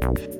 Thank you.